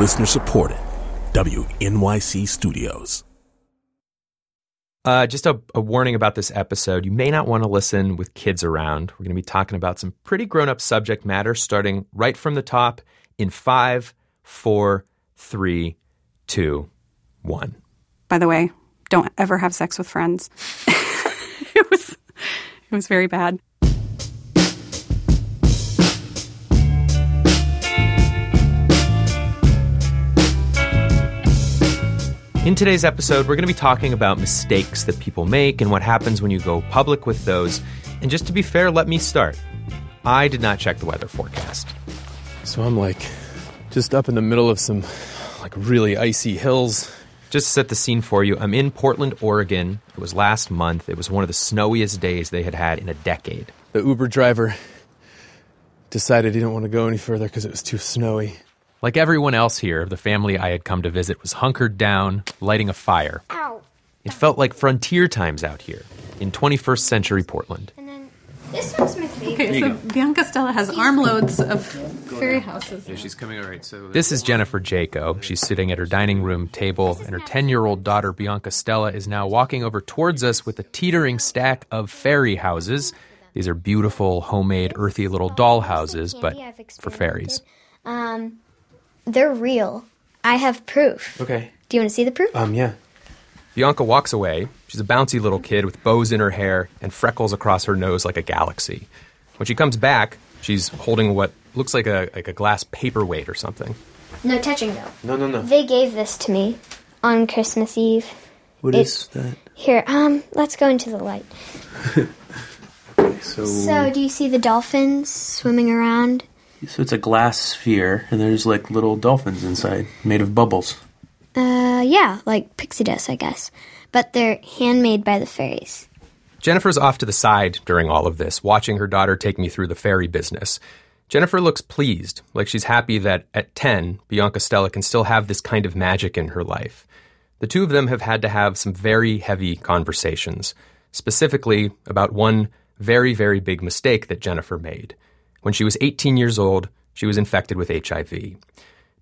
Listener supported. WNYC Studios. Uh, just a, a warning about this episode. You may not want to listen with kids around. We're going to be talking about some pretty grown up subject matter starting right from the top in five, four, three, two, one. By the way, don't ever have sex with friends. it was it was very bad. In today's episode, we're going to be talking about mistakes that people make and what happens when you go public with those. And just to be fair, let me start. I did not check the weather forecast. So I'm like just up in the middle of some like really icy hills. Just to set the scene for you, I'm in Portland, Oregon. It was last month. It was one of the snowiest days they had had in a decade. The Uber driver decided he didn't want to go any further because it was too snowy. Like everyone else here, the family I had come to visit was hunkered down, lighting a fire. Ow. It felt like frontier times out here in 21st century Portland. And then this one's my favorite. Okay, so Bianca Stella has armloads of fairy houses. Yeah, she's coming all right. So This is Jennifer Jaco. She's sitting at her dining room table, and her 10 year old daughter, Bianca Stella, is now walking over towards us with a teetering stack of fairy houses. These are beautiful, homemade, earthy little doll houses, but for fairies. Um, they're real. I have proof. okay. Do you want to see the proof? Um. Yeah. Bianca walks away. She's a bouncy little kid with bows in her hair and freckles across her nose like a galaxy. When she comes back, she's holding what looks like a, like a glass paperweight or something. no touching though. No. No. No. They gave this to me on Christmas Eve. What It- is that? Here, um, let's go into the light. So, So, do you see the dolphins swimming around? So it's a glass sphere, and there's like little dolphins inside, made of bubbles. Uh, yeah, like pixie dust, I guess. But they're handmade by the fairies. Jennifer's off to the side during all of this, watching her daughter take me through the fairy business. Jennifer looks pleased, like she's happy that at 10, Bianca Stella can still have this kind of magic in her life. The two of them have had to have some very heavy conversations, specifically about one very, very big mistake that Jennifer made. When she was 18 years old, she was infected with HIV.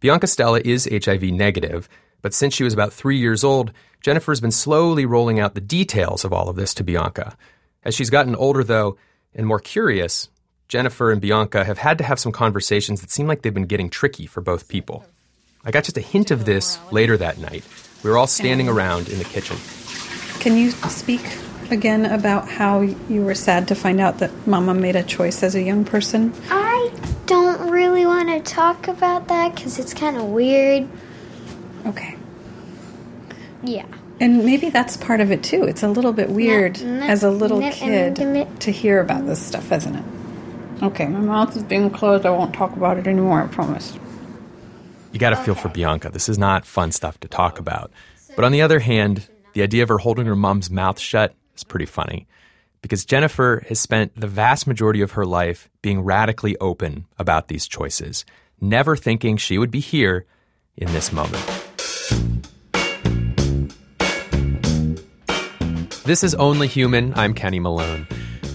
Bianca Stella is HIV negative, but since she was about three years old, Jennifer's been slowly rolling out the details of all of this to Bianca. As she's gotten older, though, and more curious, Jennifer and Bianca have had to have some conversations that seem like they've been getting tricky for both people. I got just a hint of this later that night. We were all standing around in the kitchen. Can you speak again about how you were sad to find out that Mama made a choice as a young person? I don't really want to talk about that because it's kind of weird. Okay. Yeah. And maybe that's part of it too. It's a little bit weird no, as a little no, kid no, no. to hear about this stuff, isn't it? Okay, my mouth is being closed. I won't talk about it anymore, I promise. You got to feel for Bianca. This is not fun stuff to talk about. But on the other hand, the idea of her holding her mom's mouth shut is pretty funny. Because Jennifer has spent the vast majority of her life being radically open about these choices, never thinking she would be here in this moment. This is Only Human. I'm Kenny Malone.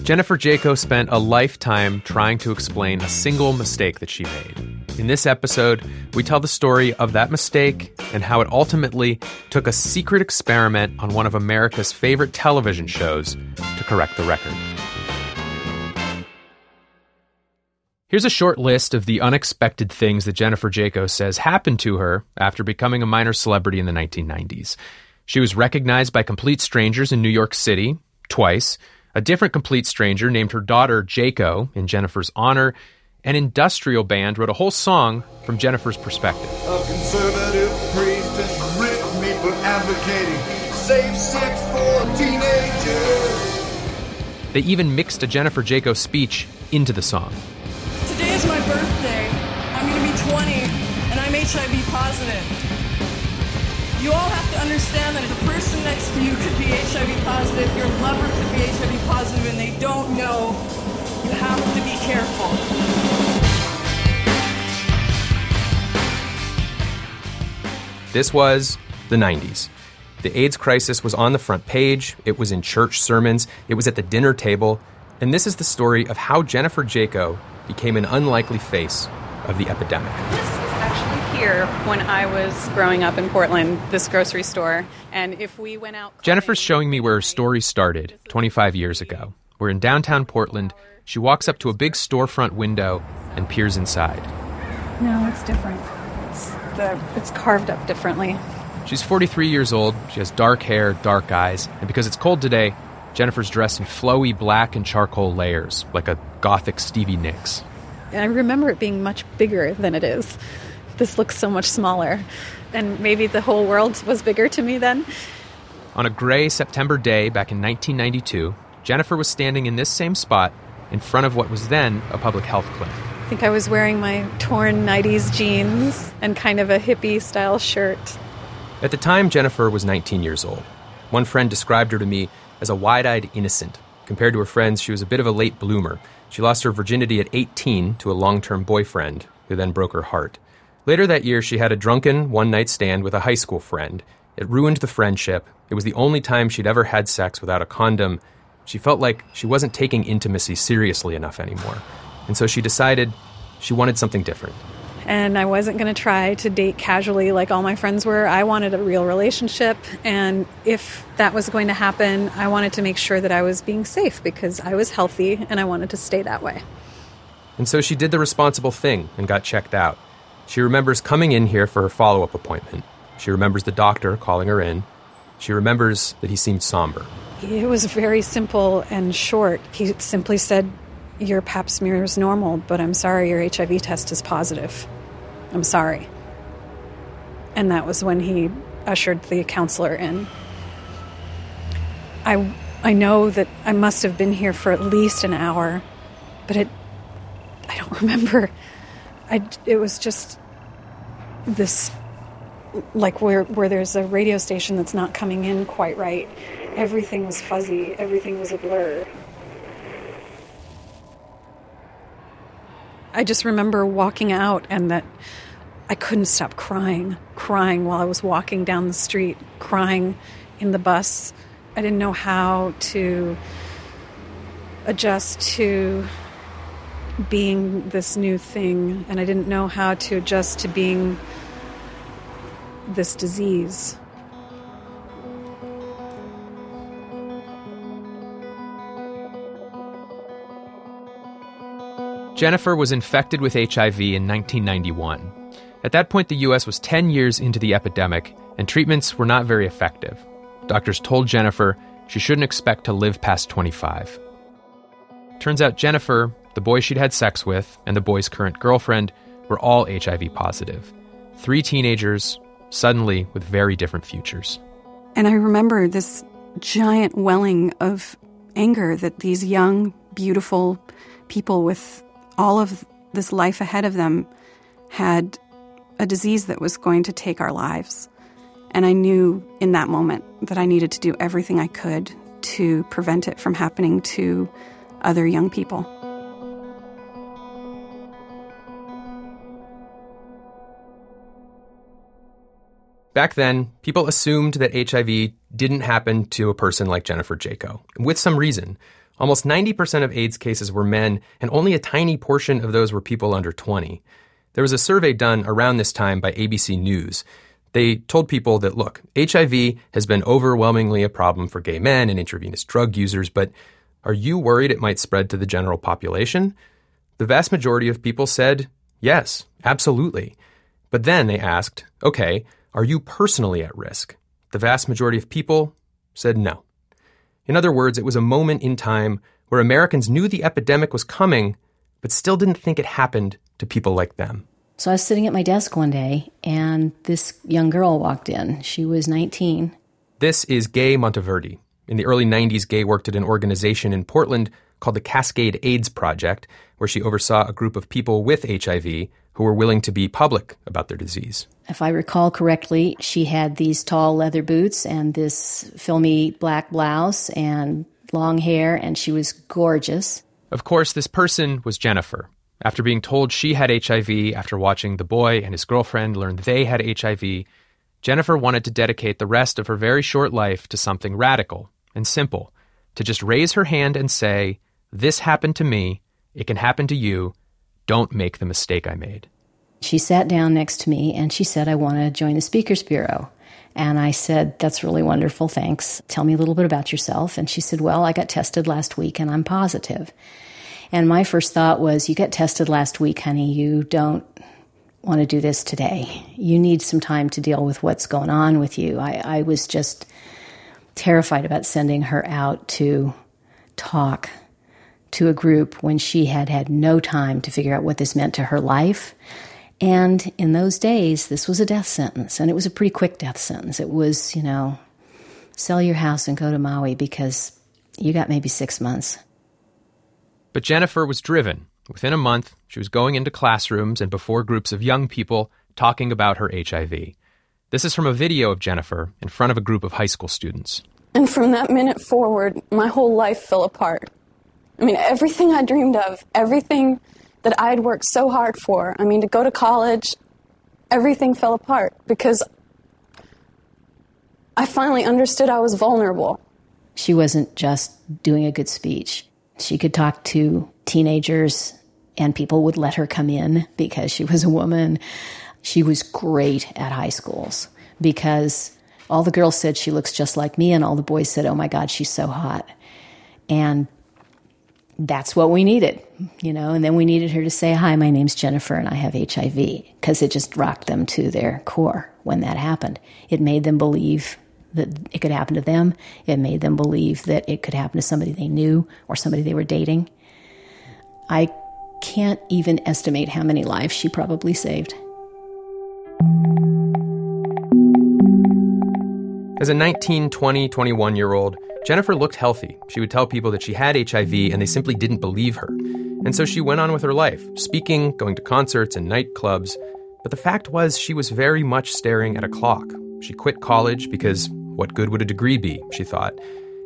Jennifer Jaco spent a lifetime trying to explain a single mistake that she made. In this episode, we tell the story of that mistake and how it ultimately took a secret experiment on one of America's favorite television shows to correct the record. Here's a short list of the unexpected things that Jennifer Jaco says happened to her after becoming a minor celebrity in the 1990s. She was recognized by complete strangers in New York City twice. A different complete stranger named her daughter Jaco in Jennifer's honor. An industrial band wrote a whole song from Jennifer's perspective. A conservative priest has written me for advocating safe sex for teenagers. They even mixed a Jennifer Jaco speech into the song. Today is my birthday. I'm going to be 20, and I'm HIV positive. You all have to understand that if the person next to you could be HIV positive, your lover could be HIV positive, and they don't know. You have to be careful. This was the 90s. The AIDS crisis was on the front page, it was in church sermons, it was at the dinner table, and this is the story of how Jennifer Jaco became an unlikely face of the epidemic. This is actually here when I was growing up in Portland, this grocery store. And if we went out. Jennifer's showing me where her story started 25 years ago. We're in downtown Portland. She walks up to a big storefront window and peers inside. No, it's different. It's, the, it's carved up differently. She's 43 years old. She has dark hair, dark eyes, and because it's cold today, Jennifer's dressed in flowy black and charcoal layers, like a gothic Stevie Nicks. And I remember it being much bigger than it is. This looks so much smaller. And maybe the whole world was bigger to me then. On a gray September day back in 1992, Jennifer was standing in this same spot in front of what was then a public health clinic. I think I was wearing my torn 90s jeans and kind of a hippie style shirt. At the time, Jennifer was 19 years old. One friend described her to me as a wide eyed innocent. Compared to her friends, she was a bit of a late bloomer. She lost her virginity at 18 to a long term boyfriend, who then broke her heart. Later that year, she had a drunken one night stand with a high school friend. It ruined the friendship. It was the only time she'd ever had sex without a condom. She felt like she wasn't taking intimacy seriously enough anymore. And so she decided she wanted something different and I wasn't going to try to date casually like all my friends were. I wanted a real relationship, and if that was going to happen, I wanted to make sure that I was being safe because I was healthy and I wanted to stay that way. And so she did the responsible thing and got checked out. She remembers coming in here for her follow up appointment. She remembers the doctor calling her in. She remembers that he seemed somber. It was very simple and short. He simply said, Your pap smear is normal, but I'm sorry your HIV test is positive. I'm sorry. And that was when he ushered the counselor in. I, I know that I must have been here for at least an hour, but it, I don't remember. I, it was just this, like where, where there's a radio station that's not coming in quite right. Everything was fuzzy, everything was a blur. I just remember walking out and that I couldn't stop crying, crying while I was walking down the street, crying in the bus. I didn't know how to adjust to being this new thing, and I didn't know how to adjust to being this disease. Jennifer was infected with HIV in 1991. At that point, the US was 10 years into the epidemic, and treatments were not very effective. Doctors told Jennifer she shouldn't expect to live past 25. Turns out Jennifer, the boy she'd had sex with, and the boy's current girlfriend were all HIV positive. Three teenagers, suddenly with very different futures. And I remember this giant welling of anger that these young, beautiful people with all of this life ahead of them had a disease that was going to take our lives. And I knew in that moment that I needed to do everything I could to prevent it from happening to other young people. Back then, people assumed that HIV didn't happen to a person like Jennifer Jaco, with some reason. Almost 90% of AIDS cases were men, and only a tiny portion of those were people under 20. There was a survey done around this time by ABC News. They told people that, look, HIV has been overwhelmingly a problem for gay men and intravenous drug users, but are you worried it might spread to the general population? The vast majority of people said, yes, absolutely. But then they asked, okay, are you personally at risk? The vast majority of people said no. In other words, it was a moment in time where Americans knew the epidemic was coming, but still didn't think it happened to people like them. So I was sitting at my desk one day, and this young girl walked in. She was 19. This is Gay Monteverdi. In the early 90s, Gay worked at an organization in Portland called the Cascade AIDS Project, where she oversaw a group of people with HIV who were willing to be public about their disease. If I recall correctly, she had these tall leather boots and this filmy black blouse and long hair, and she was gorgeous. Of course, this person was Jennifer. After being told she had HIV, after watching the boy and his girlfriend learn they had HIV, Jennifer wanted to dedicate the rest of her very short life to something radical and simple to just raise her hand and say, This happened to me, it can happen to you, don't make the mistake I made. She sat down next to me and she said, I want to join the Speakers Bureau. And I said, That's really wonderful. Thanks. Tell me a little bit about yourself. And she said, Well, I got tested last week and I'm positive. And my first thought was, You got tested last week, honey. You don't want to do this today. You need some time to deal with what's going on with you. I, I was just terrified about sending her out to talk to a group when she had had no time to figure out what this meant to her life and in those days, this was a death sentence, and it was a pretty quick death sentence. It was, you know, sell your house and go to Maui because you got maybe six months. But Jennifer was driven. Within a month, she was going into classrooms and before groups of young people talking about her HIV. This is from a video of Jennifer in front of a group of high school students. And from that minute forward, my whole life fell apart. I mean, everything I dreamed of, everything that I had worked so hard for. I mean, to go to college, everything fell apart because I finally understood I was vulnerable. She wasn't just doing a good speech. She could talk to teenagers, and people would let her come in because she was a woman. She was great at high schools because all the girls said she looks just like me, and all the boys said, Oh my God, she's so hot. And that's what we needed, you know. And then we needed her to say, Hi, my name's Jennifer and I have HIV, because it just rocked them to their core when that happened. It made them believe that it could happen to them, it made them believe that it could happen to somebody they knew or somebody they were dating. I can't even estimate how many lives she probably saved. As a 19, 20, 21 year old, Jennifer looked healthy. She would tell people that she had HIV and they simply didn't believe her. And so she went on with her life, speaking, going to concerts and nightclubs. But the fact was, she was very much staring at a clock. She quit college because what good would a degree be, she thought.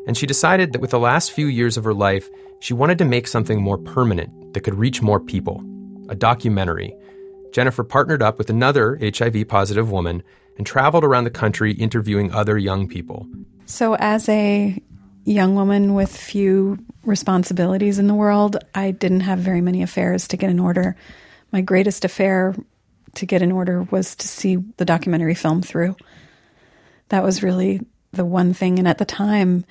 And she decided that with the last few years of her life, she wanted to make something more permanent that could reach more people a documentary. Jennifer partnered up with another HIV positive woman and traveled around the country interviewing other young people. So, as a young woman with few responsibilities in the world, I didn't have very many affairs to get in order. My greatest affair to get in order was to see the documentary film through. That was really the one thing. And at the time,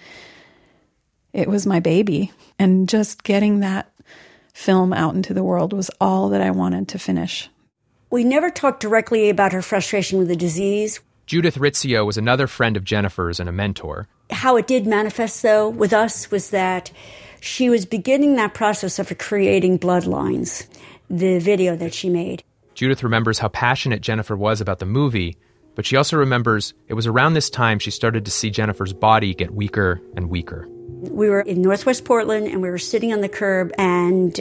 it was my baby. And just getting that film out into the world was all that I wanted to finish. We never talked directly about her frustration with the disease. Judith Rizzio was another friend of Jennifer's and a mentor. How it did manifest, though, with us was that she was beginning that process of creating bloodlines, the video that she made. Judith remembers how passionate Jennifer was about the movie, but she also remembers it was around this time she started to see Jennifer's body get weaker and weaker. We were in Northwest Portland and we were sitting on the curb, and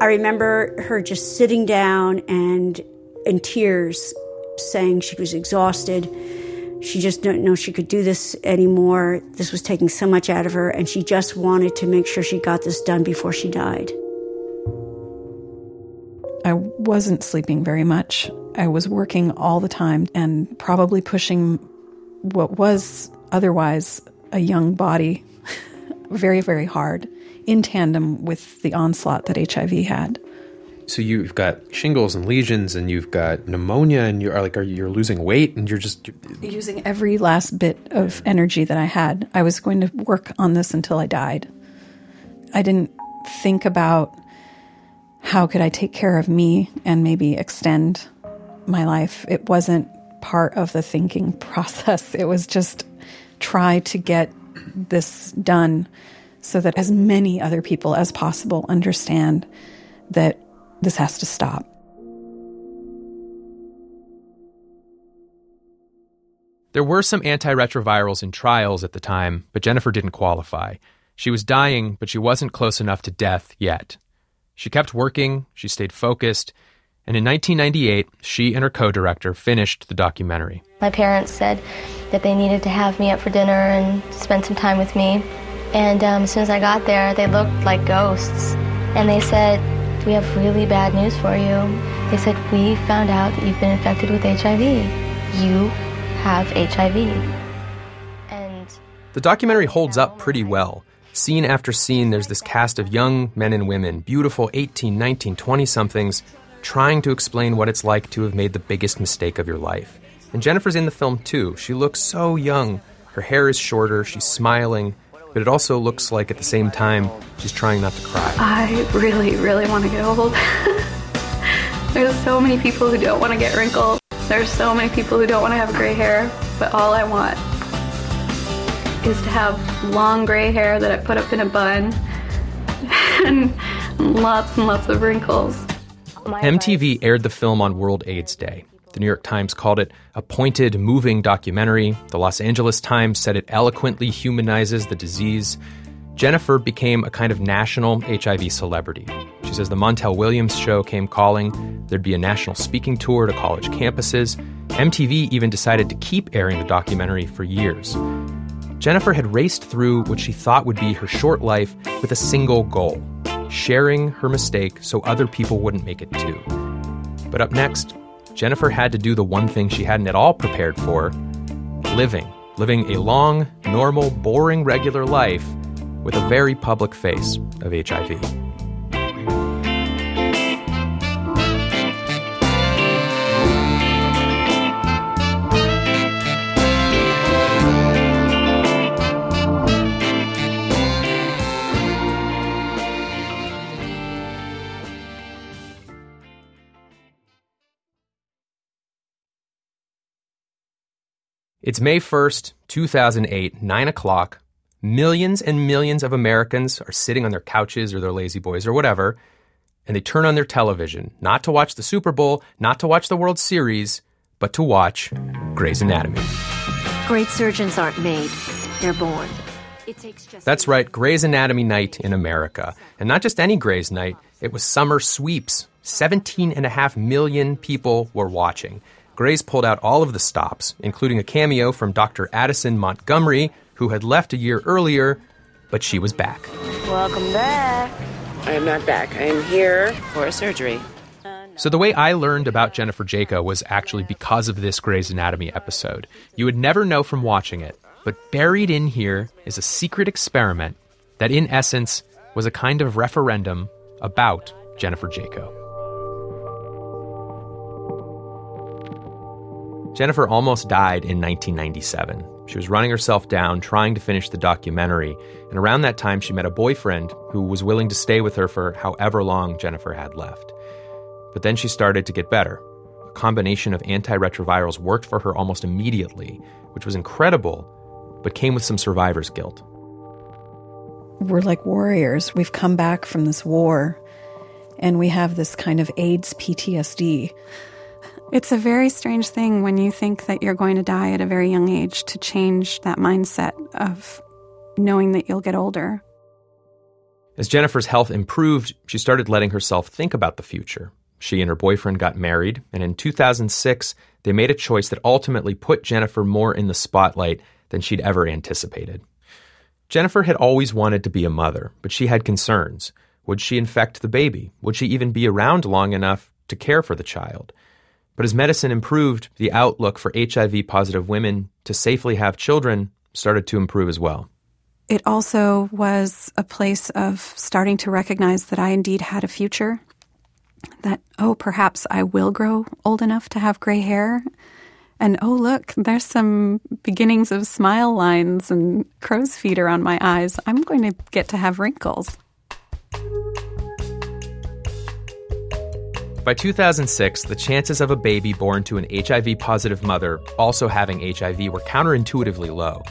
I remember her just sitting down and in tears saying she was exhausted. She just didn't know she could do this anymore. This was taking so much out of her, and she just wanted to make sure she got this done before she died. I wasn't sleeping very much. I was working all the time and probably pushing what was otherwise a young body very, very hard in tandem with the onslaught that HIV had. So you've got shingles and lesions, and you've got pneumonia, and you're like, are you're losing weight, and you're just you're... using every last bit of energy that I had. I was going to work on this until I died. I didn't think about how could I take care of me and maybe extend my life. It wasn't part of the thinking process. It was just try to get this done so that as many other people as possible understand that this has to stop. There were some antiretrovirals in trials at the time, but Jennifer didn't qualify. She was dying, but she wasn't close enough to death yet. She kept working, she stayed focused, and in 1998, she and her co director finished the documentary. My parents said that they needed to have me up for dinner and spend some time with me. And um, as soon as I got there, they looked like ghosts. And they said, we have really bad news for you. They said, We found out that you've been infected with HIV. You have HIV. And the documentary holds up pretty well. Scene after scene, there's this cast of young men and women, beautiful 18, 19, 20 somethings, trying to explain what it's like to have made the biggest mistake of your life. And Jennifer's in the film too. She looks so young. Her hair is shorter, she's smiling, but it also looks like at the same time she's trying not to cry. I really, really want to get old. There's so many people who don't want to get wrinkled. There's so many people who don't want to have gray hair, but all I want is to have long gray hair that I put up in a bun and lots and lots of wrinkles. MTV aired the film on World AIDS Day. The New York Times called it a pointed, moving documentary. The Los Angeles Times said it eloquently humanizes the disease. Jennifer became a kind of national HIV celebrity. She says the Montel Williams show came calling. There'd be a national speaking tour to college campuses. MTV even decided to keep airing the documentary for years. Jennifer had raced through what she thought would be her short life with a single goal sharing her mistake so other people wouldn't make it too. But up next, Jennifer had to do the one thing she hadn't at all prepared for living. Living a long, normal, boring, regular life with a very public face of HIV. It's May 1st, 2008, 9 o'clock. Millions and millions of Americans are sitting on their couches or their lazy boys or whatever, and they turn on their television, not to watch the Super Bowl, not to watch the World Series, but to watch Grey's Anatomy. Great surgeons aren't made, they're born. That's right, Grey's Anatomy night in America. And not just any Grey's night, it was summer sweeps. 17.5 million people were watching. Grey's pulled out all of the stops, including a cameo from Dr. Addison Montgomery, who had left a year earlier, but she was back. Welcome back. I am not back. I am here for a surgery. So, the way I learned about Jennifer Jaco was actually because of this Grey's Anatomy episode. You would never know from watching it, but buried in here is a secret experiment that, in essence, was a kind of referendum about Jennifer Jaco. Jennifer almost died in 1997. She was running herself down, trying to finish the documentary, and around that time she met a boyfriend who was willing to stay with her for however long Jennifer had left. But then she started to get better. A combination of antiretrovirals worked for her almost immediately, which was incredible, but came with some survivor's guilt. We're like warriors. We've come back from this war, and we have this kind of AIDS PTSD. It's a very strange thing when you think that you're going to die at a very young age to change that mindset of knowing that you'll get older. As Jennifer's health improved, she started letting herself think about the future. She and her boyfriend got married, and in 2006, they made a choice that ultimately put Jennifer more in the spotlight than she'd ever anticipated. Jennifer had always wanted to be a mother, but she had concerns. Would she infect the baby? Would she even be around long enough to care for the child? But as medicine improved, the outlook for HIV positive women to safely have children started to improve as well. It also was a place of starting to recognize that I indeed had a future. That, oh, perhaps I will grow old enough to have gray hair. And oh, look, there's some beginnings of smile lines and crow's feet around my eyes. I'm going to get to have wrinkles. By 2006, the chances of a baby born to an HIV positive mother also having HIV were counterintuitively low.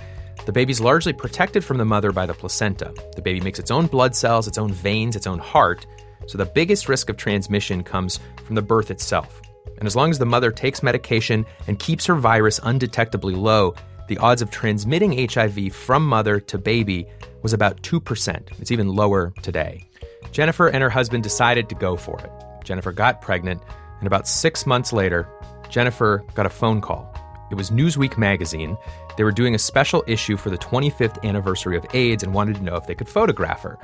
The baby's largely protected from the mother by the placenta. The baby makes its own blood cells, its own veins, its own heart, so the biggest risk of transmission comes from the birth itself. And as long as the mother takes medication and keeps her virus undetectably low, the odds of transmitting HIV from mother to baby was about 2%. It's even lower today. Jennifer and her husband decided to go for it. Jennifer got pregnant, and about six months later, Jennifer got a phone call. It was Newsweek magazine. They were doing a special issue for the 25th anniversary of AIDS and wanted to know if they could photograph her.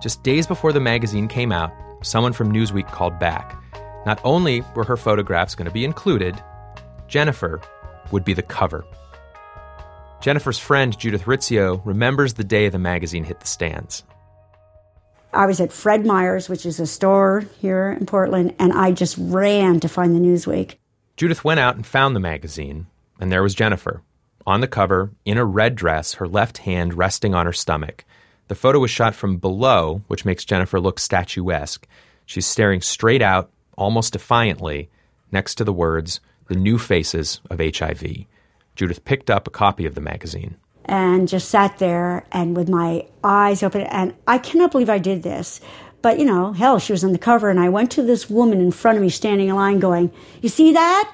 Just days before the magazine came out, someone from Newsweek called back. Not only were her photographs going to be included, Jennifer would be the cover. Jennifer's friend, Judith Rizzio, remembers the day the magazine hit the stands. I was at Fred Meyer's, which is a store here in Portland, and I just ran to find the Newsweek. Judith went out and found the magazine, and there was Jennifer. On the cover, in a red dress, her left hand resting on her stomach. The photo was shot from below, which makes Jennifer look statuesque. She's staring straight out, almost defiantly, next to the words, The New Faces of HIV. Judith picked up a copy of the magazine. And just sat there and with my eyes open. And I cannot believe I did this. But, you know, hell, she was on the cover. And I went to this woman in front of me standing in line going, You see that?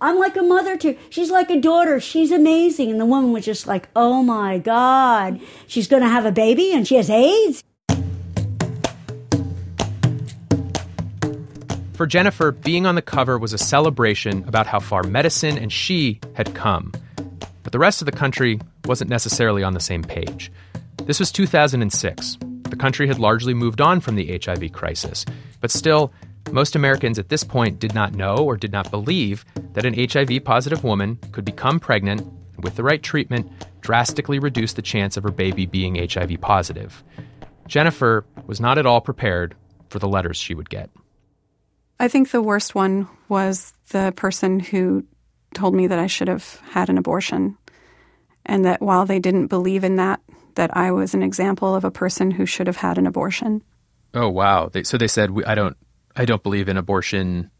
I'm like a mother to, she's like a daughter. She's amazing. And the woman was just like, Oh my God, she's going to have a baby and she has AIDS? For Jennifer, being on the cover was a celebration about how far medicine and she had come. But the rest of the country wasn't necessarily on the same page. This was 2006. The country had largely moved on from the HIV crisis, but still, most Americans at this point did not know or did not believe that an HIV positive woman could become pregnant and, with the right treatment, drastically reduce the chance of her baby being HIV positive. Jennifer was not at all prepared for the letters she would get. I think the worst one was the person who told me that I should have had an abortion. And that while they didn't believe in that, that I was an example of a person who should have had an abortion. Oh wow! They, so they said, "I don't, I don't believe in abortion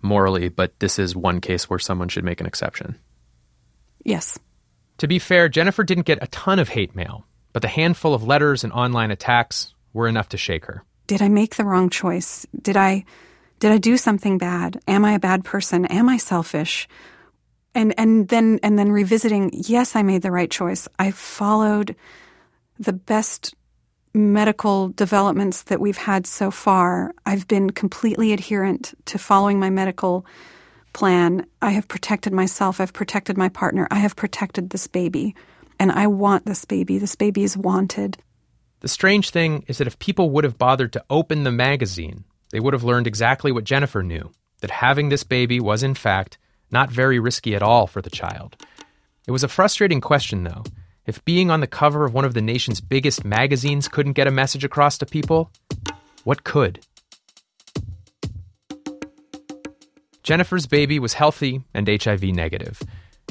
morally, but this is one case where someone should make an exception." Yes. To be fair, Jennifer didn't get a ton of hate mail, but the handful of letters and online attacks were enough to shake her. Did I make the wrong choice? Did I did I do something bad? Am I a bad person? Am I selfish? And and then and then revisiting, yes, I made the right choice. I followed the best medical developments that we've had so far. I've been completely adherent to following my medical plan. I have protected myself, I've protected my partner, I have protected this baby. And I want this baby. This baby is wanted. The strange thing is that if people would have bothered to open the magazine, they would have learned exactly what Jennifer knew that having this baby was, in fact, not very risky at all for the child. It was a frustrating question, though. If being on the cover of one of the nation's biggest magazines couldn't get a message across to people, what could? Jennifer's baby was healthy and HIV negative.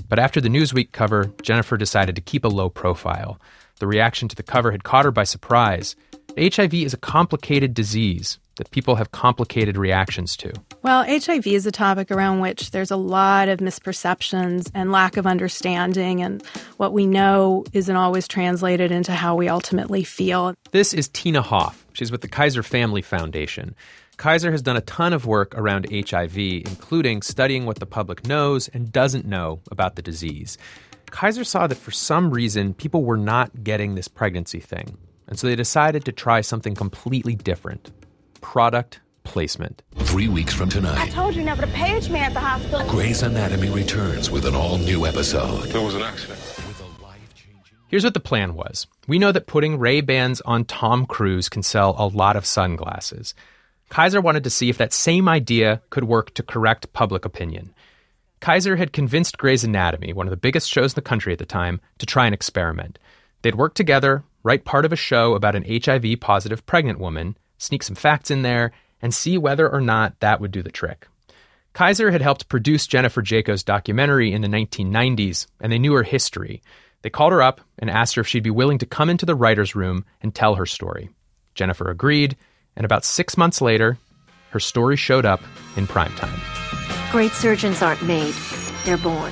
But after the Newsweek cover, Jennifer decided to keep a low profile. The reaction to the cover had caught her by surprise. HIV is a complicated disease that people have complicated reactions to. Well, HIV is a topic around which there's a lot of misperceptions and lack of understanding, and what we know isn't always translated into how we ultimately feel. This is Tina Hoff. She's with the Kaiser Family Foundation. Kaiser has done a ton of work around HIV, including studying what the public knows and doesn't know about the disease. Kaiser saw that for some reason, people were not getting this pregnancy thing. And so they decided to try something completely different product placement. Three weeks from tonight. I tonight, told you never to page me at the hospital. Grey's Anatomy returns with an all new episode. There was an accident. Here's what the plan was. We know that putting Ray-Bans on Tom Cruise can sell a lot of sunglasses. Kaiser wanted to see if that same idea could work to correct public opinion. Kaiser had convinced Grey's Anatomy, one of the biggest shows in the country at the time, to try an experiment. They'd work together, write part of a show about an HIV positive pregnant woman, sneak some facts in there, and see whether or not that would do the trick. Kaiser had helped produce Jennifer Jaco's documentary in the 1990s, and they knew her history. They called her up and asked her if she'd be willing to come into the writer's room and tell her story. Jennifer agreed, and about six months later, her story showed up in primetime. Great surgeons aren't made, they're born.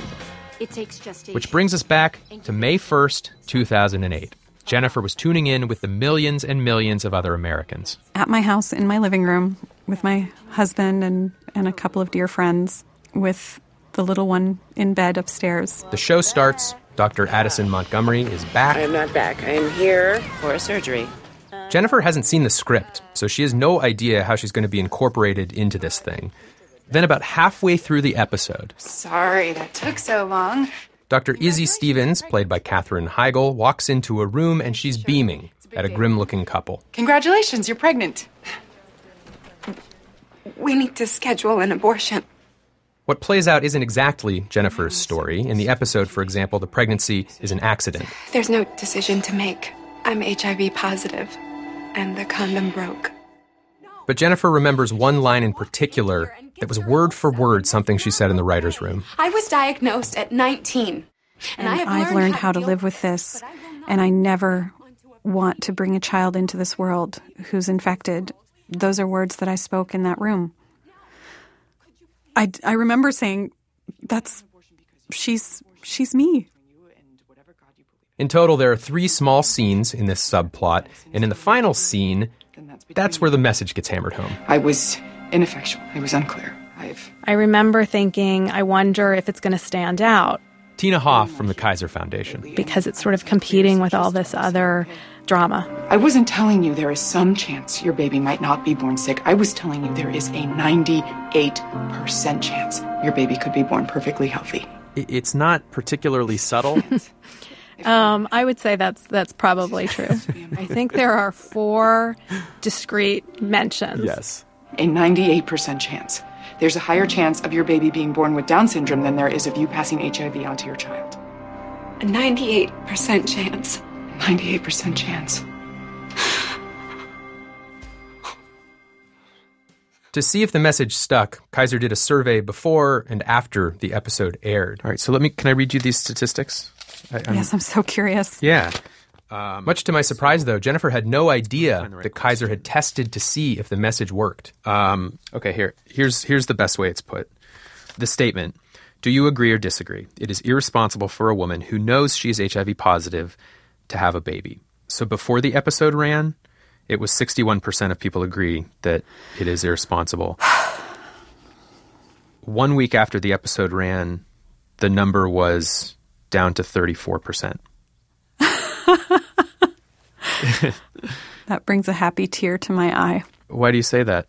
It takes gestation. Which brings us back to May 1st, 2008. Jennifer was tuning in with the millions and millions of other Americans. At my house in my living room with my husband and, and a couple of dear friends with the little one in bed upstairs. The show starts. Dr. Addison Montgomery is back. I am not back. I am here for a surgery. Jennifer hasn't seen the script, so she has no idea how she's going to be incorporated into this thing. Then, about halfway through the episode, Sorry that took so long. Dr. Izzie Stevens, played by Katherine Heigl, walks into a room and she's beaming at a grim looking couple. Congratulations, you're pregnant. We need to schedule an abortion. What plays out isn't exactly Jennifer's story. In the episode, for example, the pregnancy is an accident. There's no decision to make. I'm HIV and the condom broke. But Jennifer remembers one line in particular that was word for word something she said in the writer's room. I was diagnosed at 19. And, I have I've learned how to live with this, and I never want to bring a child into this world who's infected. Those are words that I spoke in that room. I, I remember saying, "That's she's she's me." In total, there are three small scenes in this subplot, and in the final scene, that's where the message gets hammered home. I was ineffectual. It was unclear. I've I remember thinking, I wonder if it's going to stand out Tina Hoff from the Kaiser Foundation. because it's sort of competing with all this other drama. I wasn't telling you there is some chance your baby might not be born sick. I was telling you there is a 98% chance your baby could be born perfectly healthy. It's not particularly subtle. Um, I would say that's that's probably true. I think there are four discrete mentions. yes. A 98% chance. There's a higher chance of your baby being born with Down syndrome than there is of you passing HIV onto your child. A 98% chance. 98% chance. To see if the message stuck, Kaiser did a survey before and after the episode aired. All right, so let me. Can I read you these statistics? I, I'm- yes, I'm so curious. Yeah. Um, Much to my surprise, though, Jennifer had no idea that Kaiser had tested to see if the message worked. Um, okay, here, here's here's the best way it's put. The statement: Do you agree or disagree? It is irresponsible for a woman who knows she is HIV positive to have a baby. So before the episode ran, it was 61% of people agree that it is irresponsible. One week after the episode ran, the number was down to 34%. That brings a happy tear to my eye. Why do you say that?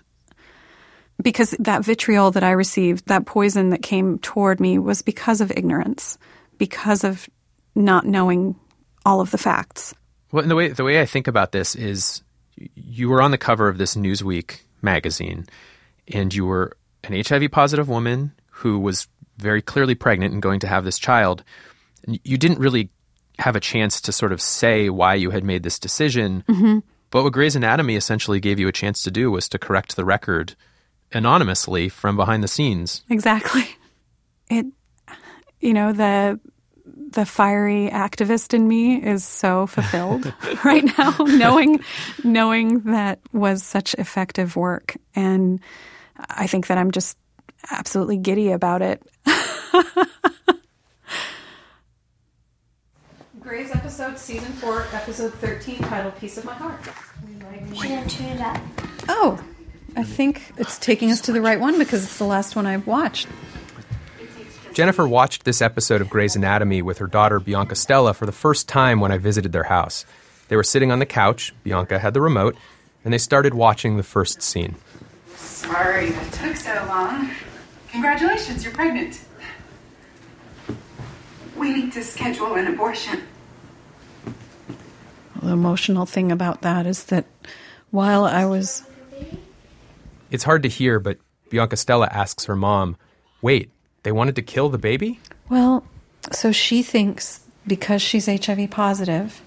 because that vitriol that I received, that poison that came toward me, was because of ignorance, because of not knowing all of the facts. Well, and the way the way I think about this is, you were on the cover of this Newsweek magazine, and you were an HIV positive woman who was very clearly pregnant and going to have this child. You didn't really have a chance to sort of say why you had made this decision. Mhm. But what Grey's Anatomy essentially gave you a chance to do was to correct the record anonymously from behind the scenes. Exactly. It, you know, the the fiery activist in me is so fulfilled right now, knowing knowing that was such effective work, and I think that I'm just absolutely giddy about it. Grey's episode, season four, episode thirteen, titled "Piece of My Heart." Should I it up? Oh, I think it's taking us to the right one because it's the last one I've watched. Jennifer watched this episode of Grey's Anatomy with her daughter Bianca Stella for the first time when I visited their house. They were sitting on the couch, Bianca had the remote, and they started watching the first scene. Sorry that took so long. Congratulations, you're pregnant. We need to schedule an abortion. The emotional thing about that is that while I was It's hard to hear, but Bianca Stella asks her mom, Wait, they wanted to kill the baby? well, so she thinks because she's HIV positive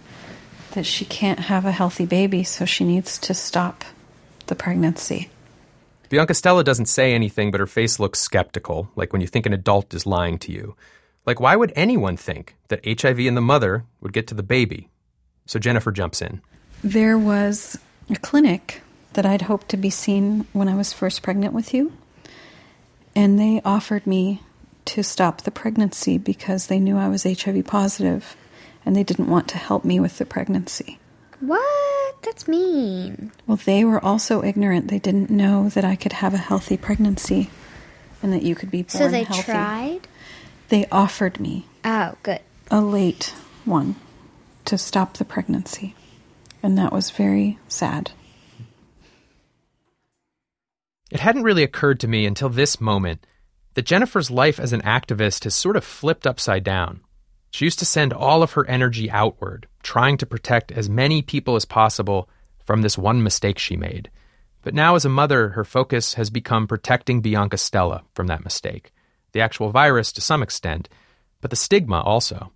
that she can't have a healthy baby, so she needs to stop the pregnancy. Bianca Stella doesn't say anything, but her face looks skeptical, like when you think an adult is lying to you. Like, why would anyone think that HIV in the mother would get to the baby? So Jennifer jumps in. There was a clinic that I'd hoped to be seen when I was first pregnant with you, and they offered me to stop the pregnancy because they knew I was HIV positive and they didn't want to help me with the pregnancy. What? That's mean. Well, they were also ignorant. They didn't know that I could have a healthy pregnancy and that you could be born So they healthy. tried? They offered me Oh, good. a late one to stop the pregnancy. And that was very sad. It hadn't really occurred to me until this moment that Jennifer's life as an activist has sort of flipped upside down. She used to send all of her energy outward, trying to protect as many people as possible from this one mistake she made. But now, as a mother, her focus has become protecting Bianca Stella from that mistake. The actual virus to some extent, but the stigma also.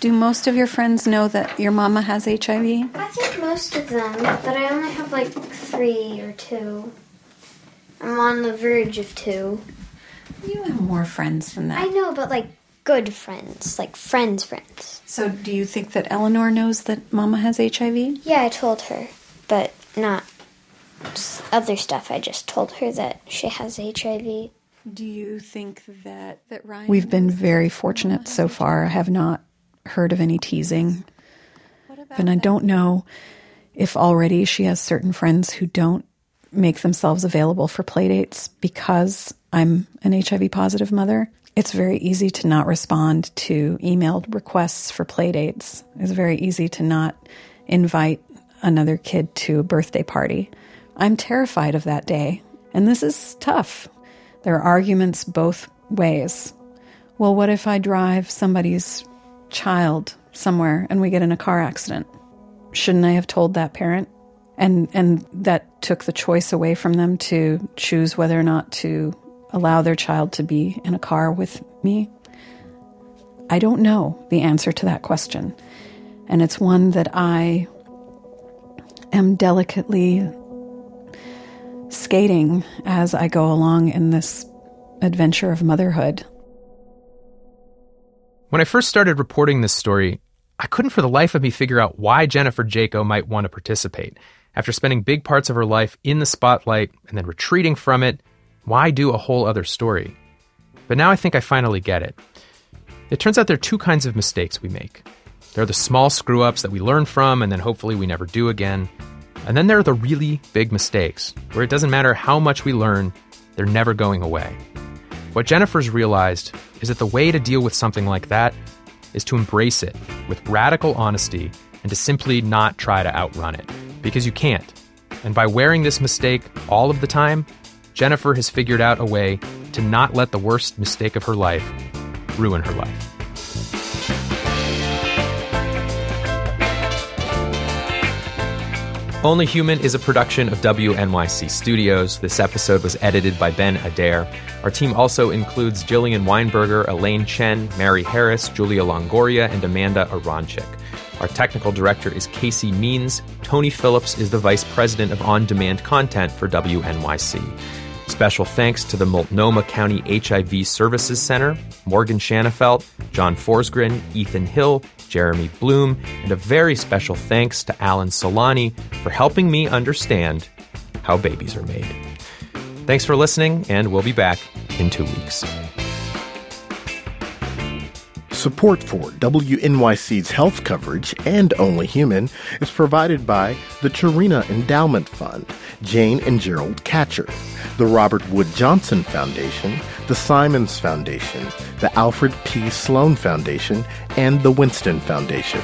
Do most of your friends know that your mama has HIV? I think most of them, but I only have like three or two. I'm on the verge of two. You have more friends than that. I know, but like good friends, like friends' friends. So, do you think that Eleanor knows that mama has HIV? Yeah, I told her, but not other stuff. I just told her that she has HIV. Do you think that that Ryan? We've been very fortunate so far. I have not heard of any teasing. And I don't know if already she has certain friends who don't make themselves available for playdates because I'm an HIV positive mother. It's very easy to not respond to emailed requests for playdates. It's very easy to not invite another kid to a birthday party. I'm terrified of that day. And this is tough. There are arguments both ways. Well, what if I drive somebody's child somewhere and we get in a car accident? Shouldn't I have told that parent? And and that took the choice away from them to choose whether or not to allow their child to be in a car with me. I don't know the answer to that question. And it's one that I am delicately skating as I go along in this adventure of motherhood. When I first started reporting this story, I couldn't for the life of me figure out why Jennifer Jaco might want to participate. After spending big parts of her life in the spotlight and then retreating from it, why do a whole other story? But now I think I finally get it. It turns out there are two kinds of mistakes we make. There are the small screw ups that we learn from and then hopefully we never do again. And then there are the really big mistakes, where it doesn't matter how much we learn, they're never going away. What Jennifer's realized is that the way to deal with something like that is to embrace it with radical honesty and to simply not try to outrun it, because you can't. And by wearing this mistake all of the time, Jennifer has figured out a way to not let the worst mistake of her life ruin her life. Only Human is a production of WNYC Studios. This episode was edited by Ben Adair. Our team also includes Jillian Weinberger, Elaine Chen, Mary Harris, Julia Longoria, and Amanda Aronczyk. Our technical director is Casey Means. Tony Phillips is the vice president of on demand content for WNYC. Special thanks to the Multnomah County HIV Services Center, Morgan Shanafelt, John Forsgren, Ethan Hill, Jeremy Bloom, and a very special thanks to Alan Solani for helping me understand how babies are made. Thanks for listening, and we'll be back in two weeks. Support for WNYC's health coverage and Only Human is provided by the Charina Endowment Fund, Jane and Gerald Katcher, the Robert Wood Johnson Foundation, the Simons Foundation, the Alfred P. Sloan Foundation, and the Winston Foundation.